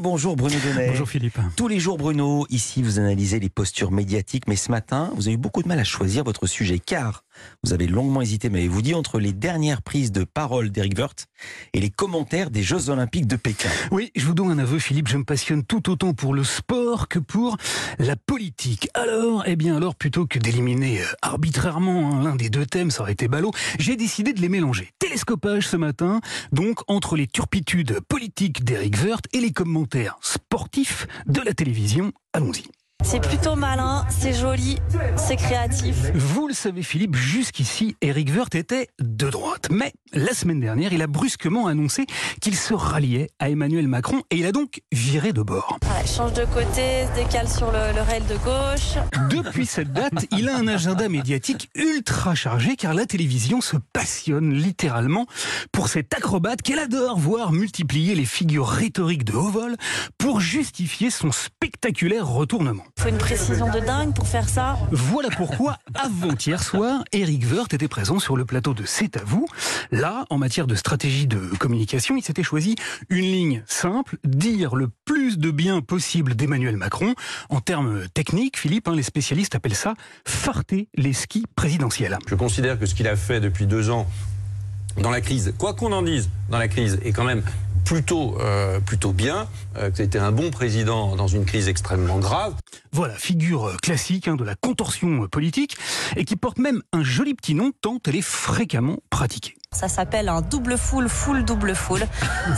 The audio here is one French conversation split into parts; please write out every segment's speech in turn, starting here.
Bonjour Bruno Donnet. Bonjour Philippe. Tous les jours Bruno, ici vous analysez les postures médiatiques, mais ce matin vous avez eu beaucoup de mal à choisir votre sujet car vous avez longuement hésité, mais vous dit entre les dernières prises de parole d'Eric Woerth et les commentaires des Jeux Olympiques de Pékin. Oui, je vous donne un aveu Philippe, je me passionne tout autant pour le sport que pour la politique. Alors, eh bien alors, plutôt que d'éliminer euh, arbitrairement hein, l'un des deux thèmes, ça aurait été ballot, j'ai décidé de les mélanger. Télescopage ce matin, donc entre les turpitudes politiques d'Eric Woerth et les commentaires sportifs de la télévision. Allons-y. C'est plutôt malin, c'est joli, c'est créatif. Vous le savez Philippe, jusqu'ici, Eric Woerth était de droite. Mais la semaine dernière, il a brusquement annoncé qu'il se ralliait à Emmanuel Macron et il a donc viré de bord. Change de côté, se décale sur le, le rail de gauche. Depuis cette date, il a un agenda médiatique ultra chargé car la télévision se passionne littéralement pour cet acrobate qu'elle adore voir multiplier les figures rhétoriques de haut vol pour justifier son spectaculaire retournement. Faut une précision de dingue pour faire ça. Voilà pourquoi, avant-hier soir, Eric Woerth était présent sur le plateau de C'est à vous. Là, en matière de stratégie de communication, il s'était choisi une ligne simple, dire le plus de bien possible d'Emmanuel Macron. En termes techniques, Philippe, hein, les spécialistes appellent ça farter les skis présidentiels. Je considère que ce qu'il a fait depuis deux ans dans la crise, quoi qu'on en dise, dans la crise, est quand même plutôt, euh, plutôt bien, euh, que c'était un bon président dans une crise extrêmement grave. Voilà, figure classique hein, de la contorsion politique et qui porte même un joli petit nom tant elle est fréquemment pratiquée. Ça s'appelle un double full, full double full.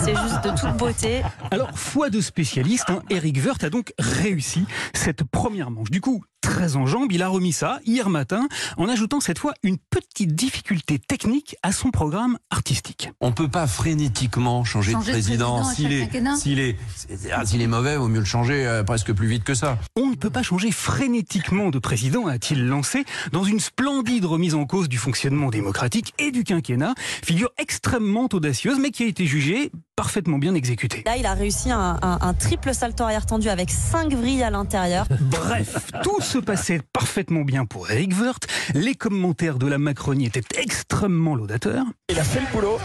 C'est juste de toute beauté. Alors, foi de spécialiste, hein, Eric Woerth a donc réussi cette première manche. Du coup, très en jambes, il a remis ça hier matin en ajoutant cette fois une petite difficulté technique à son programme artistique. On peut pas frénétiquement changer, Changer de de président. S'il est, est, ah, s'il est mauvais, vaut mieux le changer euh, presque plus vite que ça. Ne peut pas changer frénétiquement de président, a-t-il lancé, dans une splendide remise en cause du fonctionnement démocratique et du quinquennat, figure extrêmement audacieuse mais qui a été jugée parfaitement bien exécutée. Là, il a réussi un, un- un triple salto arrière tendu avec cinq vrilles à l'intérieur. Bref, tout se passait parfaitement bien pour Eric Woerth. Les commentaires de la Macronie étaient extrêmement laudateurs. Il a fait le boulot.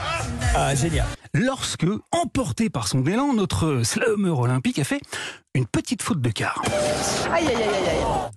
Ah, génial. Lorsque, emporté par son élan, notre slammer olympique a fait une petite faute de quart.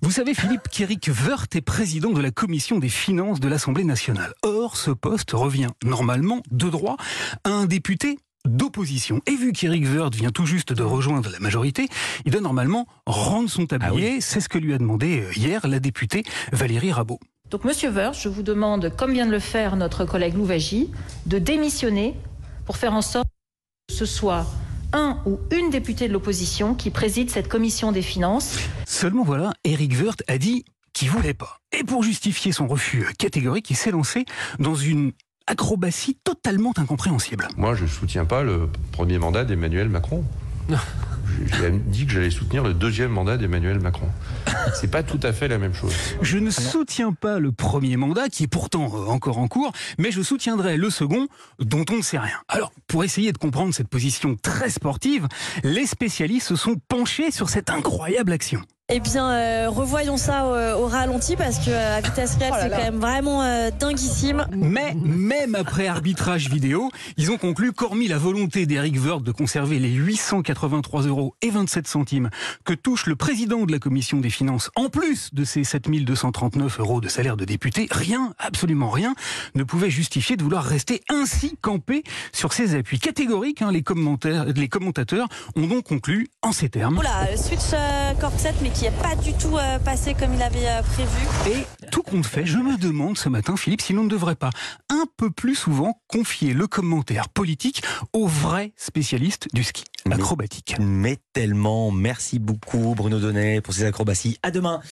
Vous savez, Philippe, qu'Éric Woerth est président de la commission des finances de l'Assemblée nationale. Or, ce poste revient normalement de droit à un député d'opposition. Et vu qu'Éric Woerth vient tout juste de rejoindre la majorité, il doit normalement rendre son tablier. C'est ce que lui a demandé euh, hier la députée Valérie Rabault. Donc, Monsieur Woerth, je vous demande, comme vient de le faire notre collègue Louvagie, de démissionner pour faire en sorte que ce soit un ou une députée de l'opposition qui préside cette commission des finances. Seulement voilà, Eric Woerth a dit qu'il voulait pas. Et pour justifier son refus catégorique, il s'est lancé dans une acrobatie totalement incompréhensible. Moi, je ne soutiens pas le premier mandat d'Emmanuel Macron. Je- J'ai dit que j'allais soutenir le deuxième mandat d'Emmanuel Macron. C'est pas tout à fait la même chose. Je ne soutiens pas le premier mandat, qui est pourtant euh, encore en cours, mais je soutiendrai le second, dont on ne sait rien. Alors, pour essayer de comprendre cette position très sportive, les spécialistes se sont penchés sur cette incroyable action. Eh bien, euh, revoyons ça au, au ralenti parce que euh, à vitesse réelle, c'est quand même vraiment euh, dinguissime. Mais même après arbitrage vidéo, ils ont conclu qu'hormis la volonté d'Eric Woerth de conserver les 883 euros et 27 centimes que touche le président de la commission des finances, en plus de ses 7239 euros de salaire de député, rien, absolument rien, ne pouvait justifier de vouloir rester ainsi campé sur ses appuis catégoriques. hein. les, commentaires, les commentateurs ont donc conclu en ces termes. Oula, le switch euh, corset, mais qui n'est pas du tout euh, passé comme il avait euh, prévu. Et tout compte fait, je me demande ce matin, Philippe, si l'on ne devrait pas un peu plus souvent confier le commentaire politique aux vrais spécialistes du ski Mais- acrobatique. Mais tellement. Merci beaucoup Bruno Donnet pour ces acrobaties. À demain.